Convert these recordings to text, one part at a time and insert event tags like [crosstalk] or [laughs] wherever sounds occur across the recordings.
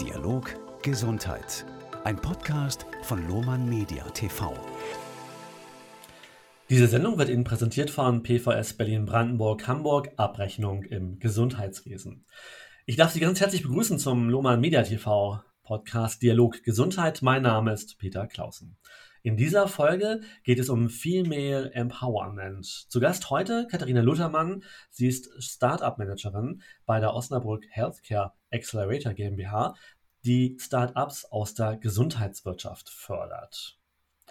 Dialog Gesundheit. Ein Podcast von Lohmann Media TV. Diese Sendung wird Ihnen präsentiert von PVS Berlin-Brandenburg-Hamburg Abrechnung im Gesundheitswesen. Ich darf Sie ganz herzlich begrüßen zum Lohmann Media TV Podcast Dialog Gesundheit. Mein Name ist Peter Clausen. In dieser Folge geht es um Female Empowerment. Zu Gast heute Katharina Luthermann. Sie ist Startup-Managerin bei der Osnabrück Healthcare Accelerator GmbH, die Startups aus der Gesundheitswirtschaft fördert.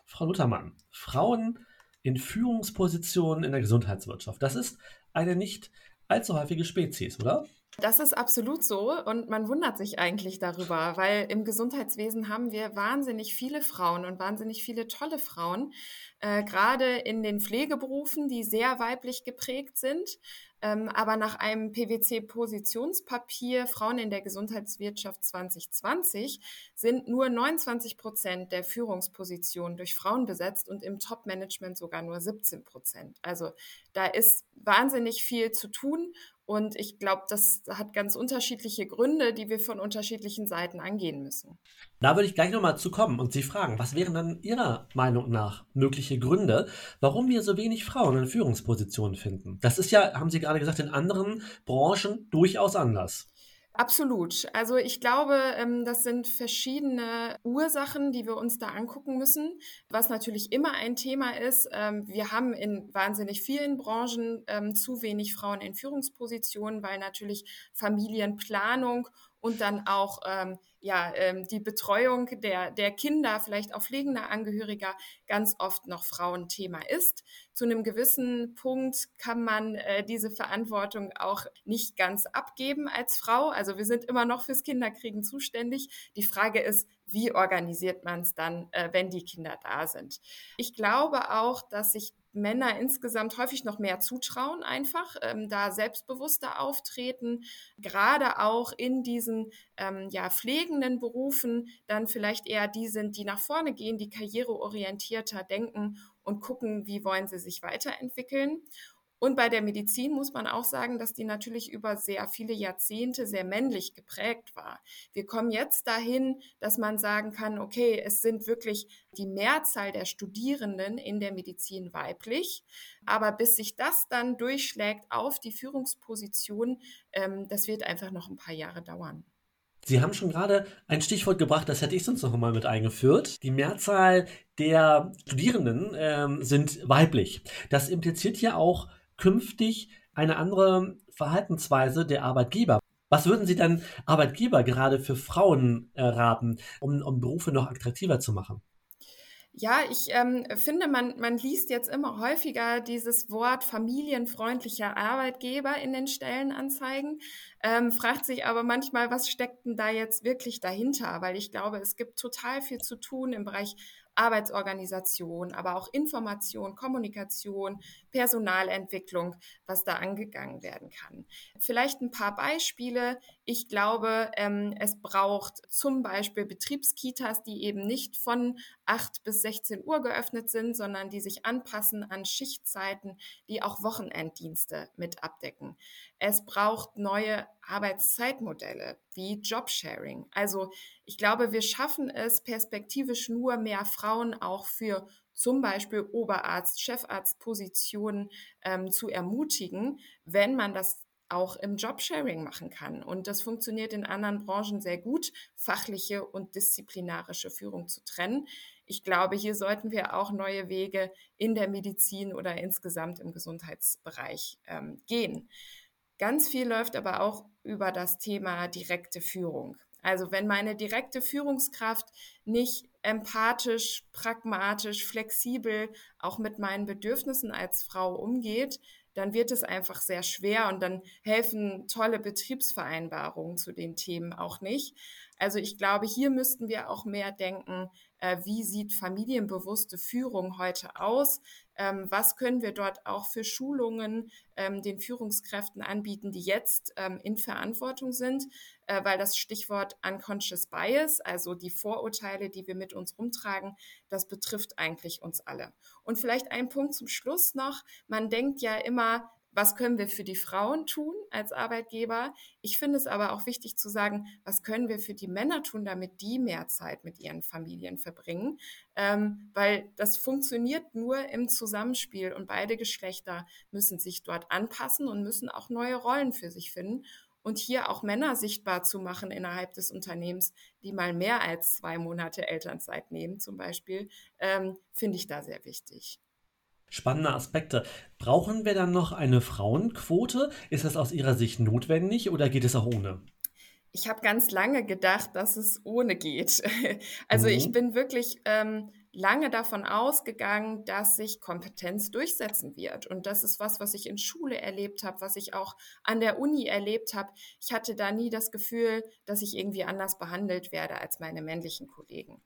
Frau Luthermann, Frauen in Führungspositionen in der Gesundheitswirtschaft, das ist eine nicht allzu häufige Spezies, oder? Das ist absolut so und man wundert sich eigentlich darüber, weil im Gesundheitswesen haben wir wahnsinnig viele Frauen und wahnsinnig viele tolle Frauen, äh, gerade in den Pflegeberufen, die sehr weiblich geprägt sind. Ähm, aber nach einem PwC-Positionspapier Frauen in der Gesundheitswirtschaft 2020 sind nur 29 Prozent der Führungspositionen durch Frauen besetzt und im Top-Management sogar nur 17 Prozent. Also da ist wahnsinnig viel zu tun und ich glaube, das hat ganz unterschiedliche Gründe, die wir von unterschiedlichen Seiten angehen müssen. Da würde ich gleich nochmal zu kommen und Sie fragen, was wären dann Ihrer Meinung nach mögliche Gründe, warum wir so wenig Frauen in Führungspositionen finden? Das ist ja, haben Sie gerade gesagt, in anderen Branchen durchaus anders. Absolut. Also ich glaube, ähm, das sind verschiedene Ursachen, die wir uns da angucken müssen. Was natürlich immer ein Thema ist, ähm, wir haben in wahnsinnig vielen Branchen ähm, zu wenig Frauen in Führungspositionen, weil natürlich Familienplanung und dann auch ja, ähm, die Betreuung der, der Kinder, vielleicht auch pflegender Angehöriger, ganz oft noch Frauenthema ist. Zu einem gewissen Punkt kann man äh, diese Verantwortung auch nicht ganz abgeben als Frau. Also wir sind immer noch fürs Kinderkriegen zuständig. Die Frage ist, wie organisiert man es dann, äh, wenn die Kinder da sind? Ich glaube auch, dass sich Männer insgesamt häufig noch mehr zutrauen, einfach ähm, da selbstbewusster auftreten, gerade auch in diesen ähm, ja, pflegenden Berufen dann vielleicht eher die sind, die nach vorne gehen, die karriereorientierter denken und gucken, wie wollen sie sich weiterentwickeln. Und bei der Medizin muss man auch sagen, dass die natürlich über sehr viele Jahrzehnte sehr männlich geprägt war. Wir kommen jetzt dahin, dass man sagen kann, okay, es sind wirklich die Mehrzahl der Studierenden in der Medizin weiblich. Aber bis sich das dann durchschlägt auf die Führungsposition, ähm, das wird einfach noch ein paar Jahre dauern. Sie haben schon gerade ein Stichwort gebracht, das hätte ich sonst noch einmal mit eingeführt. Die Mehrzahl der Studierenden ähm, sind weiblich. Das impliziert ja auch künftig eine andere Verhaltensweise der Arbeitgeber. Was würden Sie dann Arbeitgeber gerade für Frauen äh, raten, um, um Berufe noch attraktiver zu machen? Ja, ich ähm, finde, man, man liest jetzt immer häufiger dieses Wort familienfreundlicher Arbeitgeber in den Stellenanzeigen, ähm, fragt sich aber manchmal, was steckt denn da jetzt wirklich dahinter? Weil ich glaube, es gibt total viel zu tun im Bereich Arbeitsorganisation, aber auch Information, Kommunikation, Personalentwicklung, was da angegangen werden kann. Vielleicht ein paar Beispiele. Ich glaube, ähm, es braucht zum Beispiel Betriebskitas, die eben nicht von 8 bis 16 Uhr geöffnet sind, sondern die sich anpassen an Schichtzeiten, die auch Wochenenddienste mit abdecken. Es braucht neue Arbeitszeitmodelle wie Jobsharing. Also ich glaube, wir schaffen es perspektivisch nur mehr Frauen auch für zum Beispiel Oberarzt, Chefarztpositionen ähm, zu ermutigen, wenn man das auch im Jobsharing machen kann. Und das funktioniert in anderen Branchen sehr gut, fachliche und disziplinarische Führung zu trennen. Ich glaube, hier sollten wir auch neue Wege in der Medizin oder insgesamt im Gesundheitsbereich ähm, gehen. Ganz viel läuft aber auch über das Thema direkte Führung. Also wenn meine direkte Führungskraft nicht empathisch, pragmatisch, flexibel auch mit meinen Bedürfnissen als Frau umgeht, dann wird es einfach sehr schwer und dann helfen tolle Betriebsvereinbarungen zu den Themen auch nicht. Also ich glaube, hier müssten wir auch mehr denken, wie sieht familienbewusste Führung heute aus? Ähm, was können wir dort auch für Schulungen ähm, den Führungskräften anbieten, die jetzt ähm, in Verantwortung sind? Äh, weil das Stichwort Unconscious Bias, also die Vorurteile, die wir mit uns rumtragen, das betrifft eigentlich uns alle. Und vielleicht ein Punkt zum Schluss noch. Man denkt ja immer, was können wir für die Frauen tun als Arbeitgeber? Ich finde es aber auch wichtig zu sagen, was können wir für die Männer tun, damit die mehr Zeit mit ihren Familien verbringen? Ähm, weil das funktioniert nur im Zusammenspiel und beide Geschlechter müssen sich dort anpassen und müssen auch neue Rollen für sich finden. Und hier auch Männer sichtbar zu machen innerhalb des Unternehmens, die mal mehr als zwei Monate Elternzeit nehmen, zum Beispiel, ähm, finde ich da sehr wichtig spannende Aspekte. Brauchen wir dann noch eine Frauenquote? Ist das aus Ihrer Sicht notwendig oder geht es auch ohne? Ich habe ganz lange gedacht, dass es ohne geht. [laughs] Also mhm. ich bin wirklich ähm, lange davon ausgegangen, dass sich Kompetenz durchsetzen wird. Und das ist was, was ich in Schule erlebt habe, was ich auch an der Uni erlebt habe. Ich hatte da nie das Gefühl, dass ich irgendwie anders behandelt werde als meine männlichen Kollegen.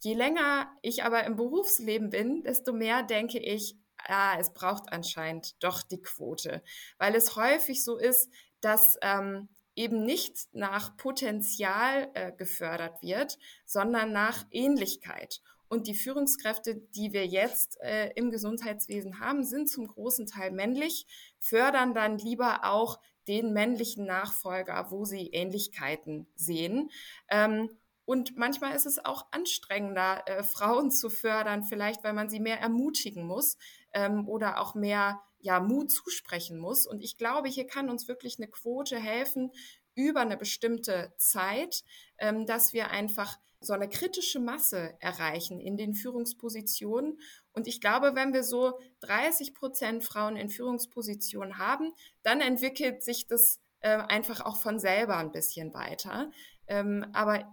Je länger ich aber im Berufsleben bin, desto mehr denke ich, ah, es braucht anscheinend doch die Quote, weil es häufig so ist, dass ähm, eben nicht nach Potenzial äh, gefördert wird, sondern nach Ähnlichkeit. Und die Führungskräfte, die wir jetzt äh, im Gesundheitswesen haben, sind zum großen Teil männlich, fördern dann lieber auch den männlichen Nachfolger, wo sie Ähnlichkeiten sehen. Ähm, und manchmal ist es auch anstrengender, äh, Frauen zu fördern, vielleicht weil man sie mehr ermutigen muss ähm, oder auch mehr ja, Mut zusprechen muss. Und ich glaube, hier kann uns wirklich eine Quote helfen über eine bestimmte Zeit, ähm, dass wir einfach so eine kritische Masse erreichen in den Führungspositionen. Und ich glaube, wenn wir so 30 Prozent Frauen in Führungspositionen haben, dann entwickelt sich das äh, einfach auch von selber ein bisschen weiter. Ähm, aber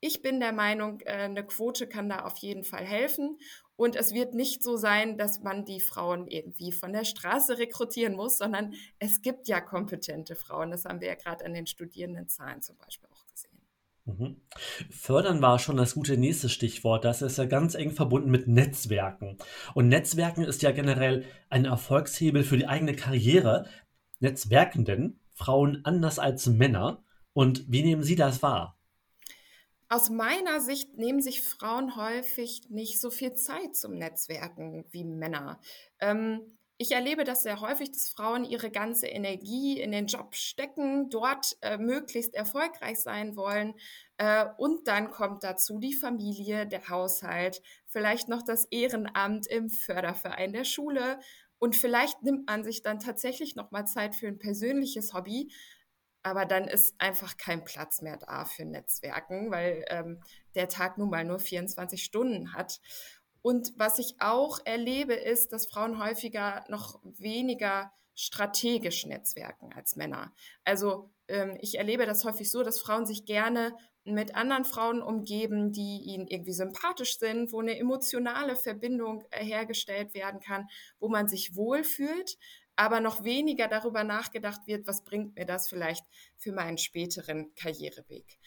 ich bin der Meinung, äh, eine Quote kann da auf jeden Fall helfen. Und es wird nicht so sein, dass man die Frauen irgendwie von der Straße rekrutieren muss, sondern es gibt ja kompetente Frauen. Das haben wir ja gerade an den Studierendenzahlen zum Beispiel auch gesehen. Mhm. Fördern war schon das gute nächste Stichwort. Das ist ja ganz eng verbunden mit Netzwerken. Und Netzwerken ist ja generell ein Erfolgshebel für die eigene Karriere. Netzwerkenden Frauen anders als Männer. Und wie nehmen Sie das wahr? Aus meiner Sicht nehmen sich Frauen häufig nicht so viel Zeit zum Netzwerken wie Männer. Ähm, ich erlebe das sehr häufig, dass Frauen ihre ganze Energie in den Job stecken, dort äh, möglichst erfolgreich sein wollen. Äh, und dann kommt dazu die Familie, der Haushalt, vielleicht noch das Ehrenamt im Förderverein der Schule. Und vielleicht nimmt man sich dann tatsächlich noch mal Zeit für ein persönliches Hobby aber dann ist einfach kein Platz mehr da für Netzwerken, weil ähm, der Tag nun mal nur 24 Stunden hat. Und was ich auch erlebe, ist, dass Frauen häufiger noch weniger strategisch netzwerken als Männer. Also ähm, ich erlebe das häufig so, dass Frauen sich gerne mit anderen Frauen umgeben, die ihnen irgendwie sympathisch sind, wo eine emotionale Verbindung äh, hergestellt werden kann, wo man sich wohlfühlt, aber noch weniger darüber nachgedacht wird, was bringt mir das vielleicht für meinen späteren Karriereweg.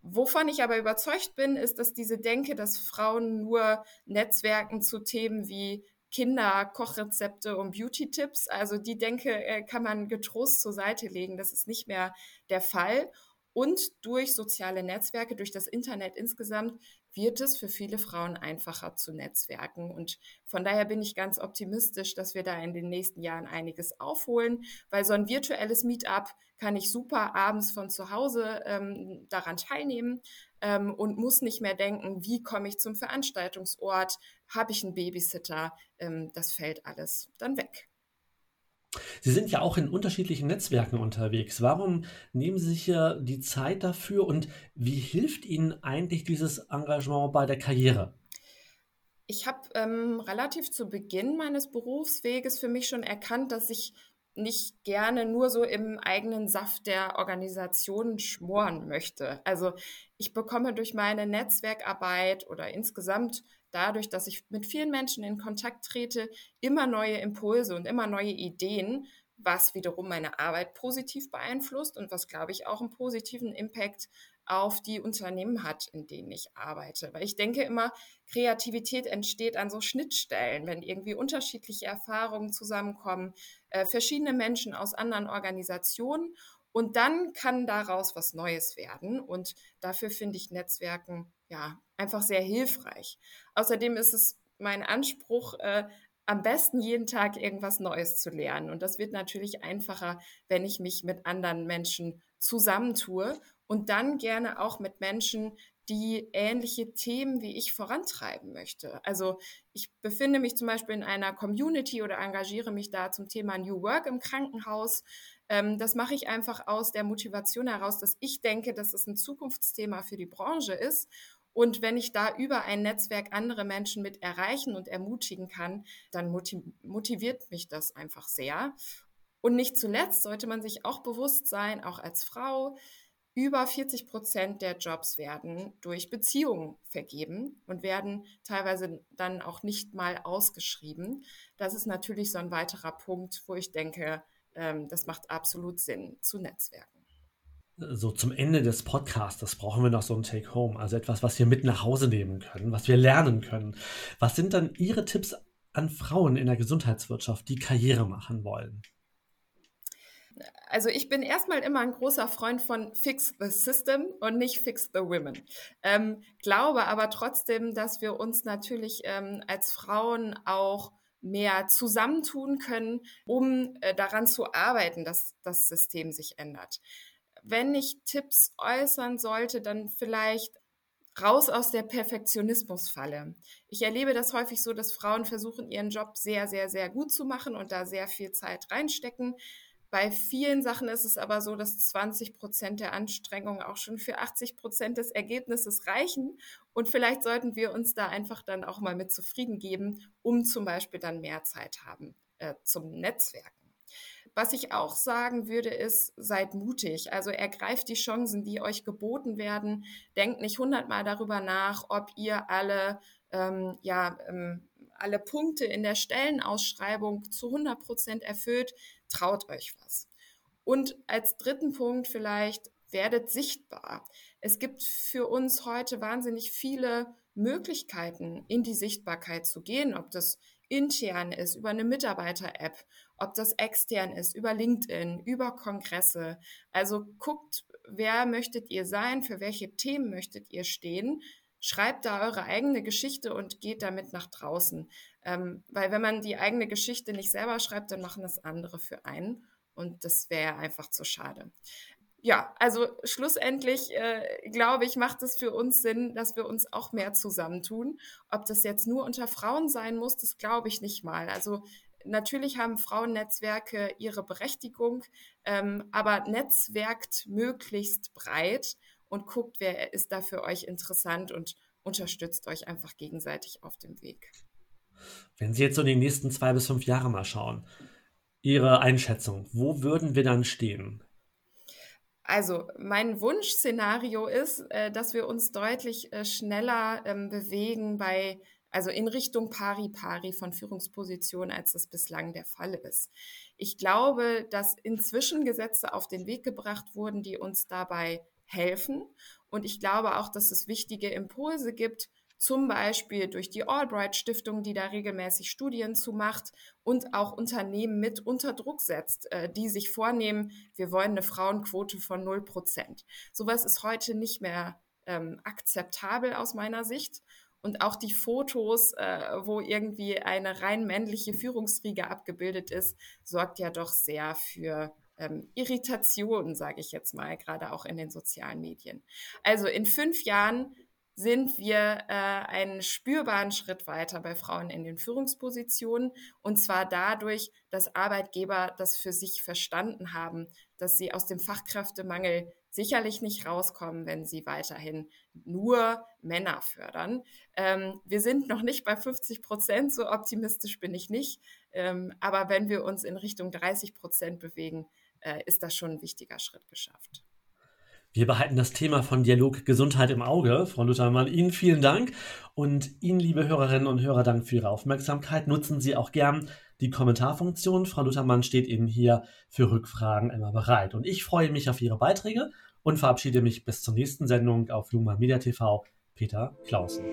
Wovon ich aber überzeugt bin, ist, dass diese Denke, dass Frauen nur Netzwerken zu Themen wie Kinder, Kochrezepte und Beauty-Tipps, also die Denke äh, kann man getrost zur Seite legen. Das ist nicht mehr der Fall. Und durch soziale Netzwerke, durch das Internet insgesamt, wird es für viele Frauen einfacher zu netzwerken. Und von daher bin ich ganz optimistisch, dass wir da in den nächsten Jahren einiges aufholen, weil so ein virtuelles Meetup kann ich super abends von zu Hause ähm, daran teilnehmen ähm, und muss nicht mehr denken, wie komme ich zum Veranstaltungsort, habe ich einen Babysitter, ähm, das fällt alles dann weg. Sie sind ja auch in unterschiedlichen Netzwerken unterwegs. Warum nehmen Sie sich die Zeit dafür und wie hilft Ihnen eigentlich dieses Engagement bei der Karriere? Ich habe ähm, relativ zu Beginn meines Berufsweges für mich schon erkannt, dass ich nicht gerne nur so im eigenen Saft der Organisation schmoren möchte. Also ich bekomme durch meine Netzwerkarbeit oder insgesamt dadurch, dass ich mit vielen Menschen in Kontakt trete, immer neue Impulse und immer neue Ideen, was wiederum meine Arbeit positiv beeinflusst und was, glaube ich, auch einen positiven Impact auf die Unternehmen hat, in denen ich arbeite. Weil ich denke immer, Kreativität entsteht an so Schnittstellen, wenn irgendwie unterschiedliche Erfahrungen zusammenkommen, äh, verschiedene Menschen aus anderen Organisationen und dann kann daraus was Neues werden. Und dafür finde ich Netzwerken ja einfach sehr hilfreich. Außerdem ist es mein Anspruch, äh, am besten jeden Tag irgendwas Neues zu lernen. Und das wird natürlich einfacher, wenn ich mich mit anderen Menschen zusammentue und dann gerne auch mit Menschen, die ähnliche Themen wie ich vorantreiben möchte. Also ich befinde mich zum Beispiel in einer Community oder engagiere mich da zum Thema New Work im Krankenhaus. Ähm, das mache ich einfach aus der Motivation heraus, dass ich denke, dass es ein Zukunftsthema für die Branche ist. Und wenn ich da über ein Netzwerk andere Menschen mit erreichen und ermutigen kann, dann motiviert mich das einfach sehr. Und nicht zuletzt sollte man sich auch bewusst sein, auch als Frau, über 40 Prozent der Jobs werden durch Beziehungen vergeben und werden teilweise dann auch nicht mal ausgeschrieben. Das ist natürlich so ein weiterer Punkt, wo ich denke, ähm, das macht absolut Sinn zu Netzwerken. So zum Ende des Podcasts brauchen wir noch so ein Take-Home, also etwas, was wir mit nach Hause nehmen können, was wir lernen können. Was sind dann Ihre Tipps an Frauen in der Gesundheitswirtschaft, die Karriere machen wollen? Also ich bin erstmal immer ein großer Freund von Fix the System und nicht Fix the Women. Ähm, glaube aber trotzdem, dass wir uns natürlich ähm, als Frauen auch mehr zusammentun können, um äh, daran zu arbeiten, dass das System sich ändert. Wenn ich Tipps äußern sollte, dann vielleicht raus aus der Perfektionismusfalle. Ich erlebe das häufig so, dass Frauen versuchen, ihren Job sehr, sehr, sehr gut zu machen und da sehr viel Zeit reinstecken. Bei vielen Sachen ist es aber so, dass 20 Prozent der Anstrengung auch schon für 80 Prozent des Ergebnisses reichen. Und vielleicht sollten wir uns da einfach dann auch mal mit zufrieden geben, um zum Beispiel dann mehr Zeit haben äh, zum Netzwerken. Was ich auch sagen würde, ist, seid mutig. Also ergreift die Chancen, die euch geboten werden. Denkt nicht hundertmal darüber nach, ob ihr alle, ähm, ja, ähm, alle Punkte in der Stellenausschreibung zu 100 Prozent erfüllt traut euch was. Und als dritten Punkt vielleicht, werdet sichtbar. Es gibt für uns heute wahnsinnig viele Möglichkeiten, in die Sichtbarkeit zu gehen, ob das intern ist, über eine Mitarbeiter-App, ob das extern ist, über LinkedIn, über Kongresse. Also guckt, wer möchtet ihr sein, für welche Themen möchtet ihr stehen, schreibt da eure eigene Geschichte und geht damit nach draußen. Ähm, weil wenn man die eigene Geschichte nicht selber schreibt, dann machen das andere für einen. Und das wäre einfach zu schade. Ja, also schlussendlich äh, glaube ich, macht es für uns Sinn, dass wir uns auch mehr zusammentun. Ob das jetzt nur unter Frauen sein muss, das glaube ich nicht mal. Also natürlich haben Frauennetzwerke ihre Berechtigung, ähm, aber netzwerkt möglichst breit und guckt, wer ist da für euch interessant und unterstützt euch einfach gegenseitig auf dem Weg. Wenn Sie jetzt so die nächsten zwei bis fünf Jahre mal schauen, Ihre Einschätzung, wo würden wir dann stehen? Also mein Wunschszenario ist, äh, dass wir uns deutlich äh, schneller ähm, bewegen bei also in Richtung Pari-Pari von Führungspositionen, als das bislang der Fall ist. Ich glaube, dass inzwischen Gesetze auf den Weg gebracht wurden, die uns dabei helfen. Und ich glaube auch, dass es wichtige Impulse gibt, zum Beispiel durch die Albright Stiftung, die da regelmäßig Studien zu macht und auch Unternehmen mit unter Druck setzt, äh, die sich vornehmen, wir wollen eine Frauenquote von 0 Prozent. Sowas ist heute nicht mehr ähm, akzeptabel aus meiner Sicht. Und auch die Fotos, äh, wo irgendwie eine rein männliche Führungsriege abgebildet ist, sorgt ja doch sehr für ähm, Irritation, sage ich jetzt mal, gerade auch in den sozialen Medien. Also in fünf Jahren sind wir äh, einen spürbaren Schritt weiter bei Frauen in den Führungspositionen. Und zwar dadurch, dass Arbeitgeber das für sich verstanden haben, dass sie aus dem Fachkräftemangel sicherlich nicht rauskommen, wenn sie weiterhin nur Männer fördern. Ähm, wir sind noch nicht bei 50 Prozent, so optimistisch bin ich nicht. Ähm, aber wenn wir uns in Richtung 30 Prozent bewegen, äh, ist das schon ein wichtiger Schritt geschafft. Wir behalten das Thema von Dialog Gesundheit im Auge. Frau Luthermann, Ihnen vielen Dank und Ihnen, liebe Hörerinnen und Hörer, Dank für Ihre Aufmerksamkeit. Nutzen Sie auch gern die Kommentarfunktion. Frau Luthermann steht Ihnen hier für Rückfragen immer bereit. Und ich freue mich auf Ihre Beiträge und verabschiede mich bis zur nächsten Sendung auf Lumen Media TV. Peter Clausen.